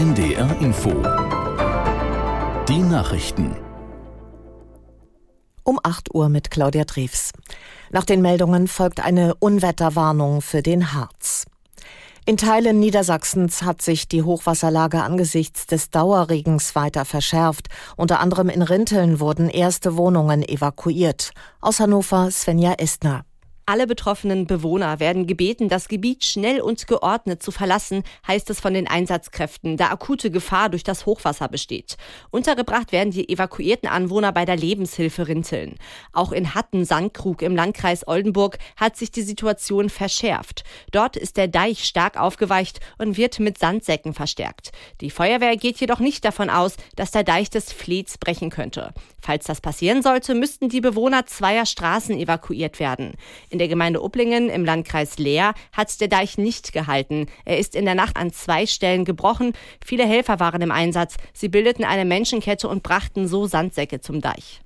NDR Info. Die Nachrichten. Um 8 Uhr mit Claudia Drews. Nach den Meldungen folgt eine Unwetterwarnung für den Harz. In Teilen Niedersachsens hat sich die Hochwasserlage angesichts des Dauerregens weiter verschärft. Unter anderem in Rinteln wurden erste Wohnungen evakuiert. Aus Hannover Svenja Estner. Alle betroffenen Bewohner werden gebeten, das Gebiet schnell und geordnet zu verlassen, heißt es von den Einsatzkräften, da akute Gefahr durch das Hochwasser besteht. Untergebracht werden die evakuierten Anwohner bei der Lebenshilfe Rinteln. Auch in Hatten-Sandkrug im Landkreis Oldenburg hat sich die Situation verschärft. Dort ist der Deich stark aufgeweicht und wird mit Sandsäcken verstärkt. Die Feuerwehr geht jedoch nicht davon aus, dass der Deich des Flets brechen könnte. Falls das passieren sollte, müssten die Bewohner zweier Straßen evakuiert werden. In der Gemeinde Upplingen im Landkreis Leer hat der Deich nicht gehalten. Er ist in der Nacht an zwei Stellen gebrochen. Viele Helfer waren im Einsatz. Sie bildeten eine Menschenkette und brachten so Sandsäcke zum Deich.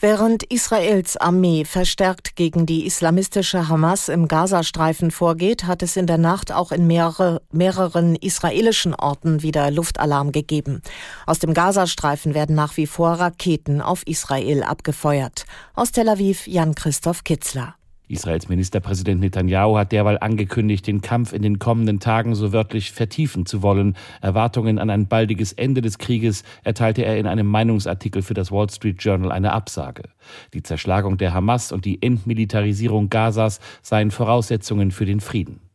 Während Israels Armee verstärkt gegen die islamistische Hamas im Gazastreifen vorgeht, hat es in der Nacht auch in mehrere, mehreren israelischen Orten wieder Luftalarm gegeben. Aus dem Gazastreifen werden nach wie vor Raketen auf Israel abgefeuert. Aus Tel Aviv Jan-Christoph Kitzler. Israels Ministerpräsident Netanyahu hat derweil angekündigt, den Kampf in den kommenden Tagen so wörtlich vertiefen zu wollen. Erwartungen an ein baldiges Ende des Krieges erteilte er in einem Meinungsartikel für das Wall Street Journal eine Absage. Die Zerschlagung der Hamas und die Entmilitarisierung Gazas seien Voraussetzungen für den Frieden.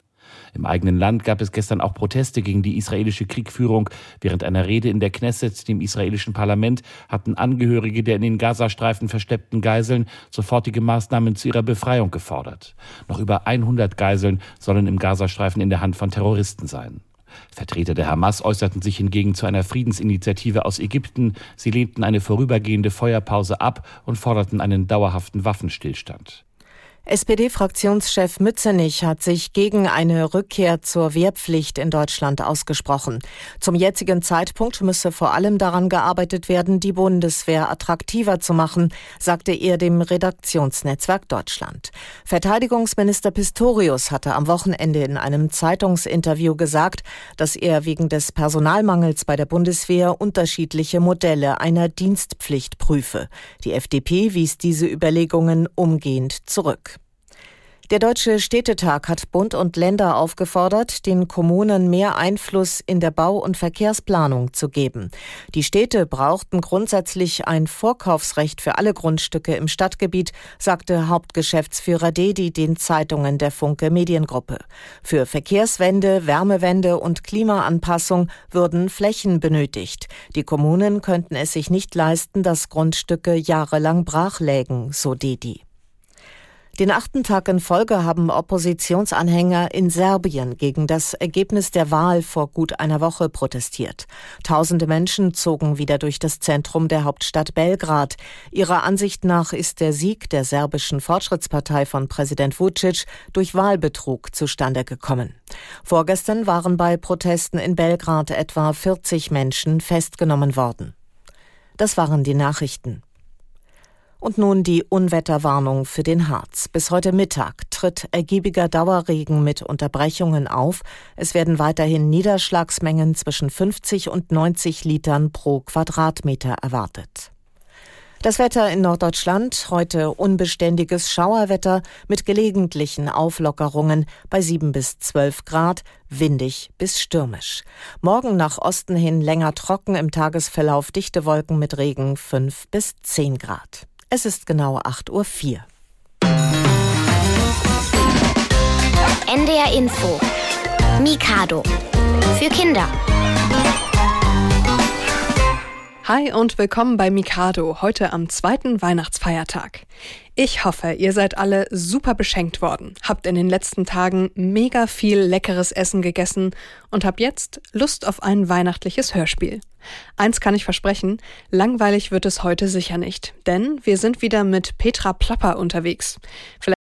Im eigenen Land gab es gestern auch Proteste gegen die israelische Kriegführung. Während einer Rede in der Knesset, dem israelischen Parlament, hatten Angehörige der in den Gazastreifen versteppten Geiseln sofortige Maßnahmen zu ihrer Befreiung gefordert. Noch über 100 Geiseln sollen im Gazastreifen in der Hand von Terroristen sein. Vertreter der Hamas äußerten sich hingegen zu einer Friedensinitiative aus Ägypten. Sie lehnten eine vorübergehende Feuerpause ab und forderten einen dauerhaften Waffenstillstand. SPD-Fraktionschef Mützenich hat sich gegen eine Rückkehr zur Wehrpflicht in Deutschland ausgesprochen. Zum jetzigen Zeitpunkt müsse vor allem daran gearbeitet werden, die Bundeswehr attraktiver zu machen, sagte er dem Redaktionsnetzwerk Deutschland. Verteidigungsminister Pistorius hatte am Wochenende in einem Zeitungsinterview gesagt, dass er wegen des Personalmangels bei der Bundeswehr unterschiedliche Modelle einer Dienstpflicht prüfe. Die FDP wies diese Überlegungen umgehend zurück. Der Deutsche Städtetag hat Bund und Länder aufgefordert, den Kommunen mehr Einfluss in der Bau- und Verkehrsplanung zu geben. Die Städte brauchten grundsätzlich ein Vorkaufsrecht für alle Grundstücke im Stadtgebiet, sagte Hauptgeschäftsführer Dedi den Zeitungen der Funke Mediengruppe. Für Verkehrswende, Wärmewende und Klimaanpassung würden Flächen benötigt. Die Kommunen könnten es sich nicht leisten, dass Grundstücke jahrelang brach lägen, so Dedi. Den achten Tag in Folge haben Oppositionsanhänger in Serbien gegen das Ergebnis der Wahl vor gut einer Woche protestiert. Tausende Menschen zogen wieder durch das Zentrum der Hauptstadt Belgrad. Ihrer Ansicht nach ist der Sieg der serbischen Fortschrittspartei von Präsident Vucic durch Wahlbetrug zustande gekommen. Vorgestern waren bei Protesten in Belgrad etwa 40 Menschen festgenommen worden. Das waren die Nachrichten. Und nun die Unwetterwarnung für den Harz. Bis heute Mittag tritt ergiebiger Dauerregen mit Unterbrechungen auf. Es werden weiterhin Niederschlagsmengen zwischen 50 und 90 Litern pro Quadratmeter erwartet. Das Wetter in Norddeutschland heute unbeständiges Schauerwetter mit gelegentlichen Auflockerungen bei 7 bis 12 Grad, windig bis stürmisch. Morgen nach Osten hin länger trocken im Tagesverlauf dichte Wolken mit Regen 5 bis 10 Grad. Es ist genau 8.04 Uhr. NDR Info. Mikado. Für Kinder. Hi und willkommen bei Mikado, heute am zweiten Weihnachtsfeiertag. Ich hoffe, ihr seid alle super beschenkt worden, habt in den letzten Tagen mega viel leckeres Essen gegessen und habt jetzt Lust auf ein weihnachtliches Hörspiel. Eins kann ich versprechen, langweilig wird es heute sicher nicht, denn wir sind wieder mit Petra Plapper unterwegs. Vielleicht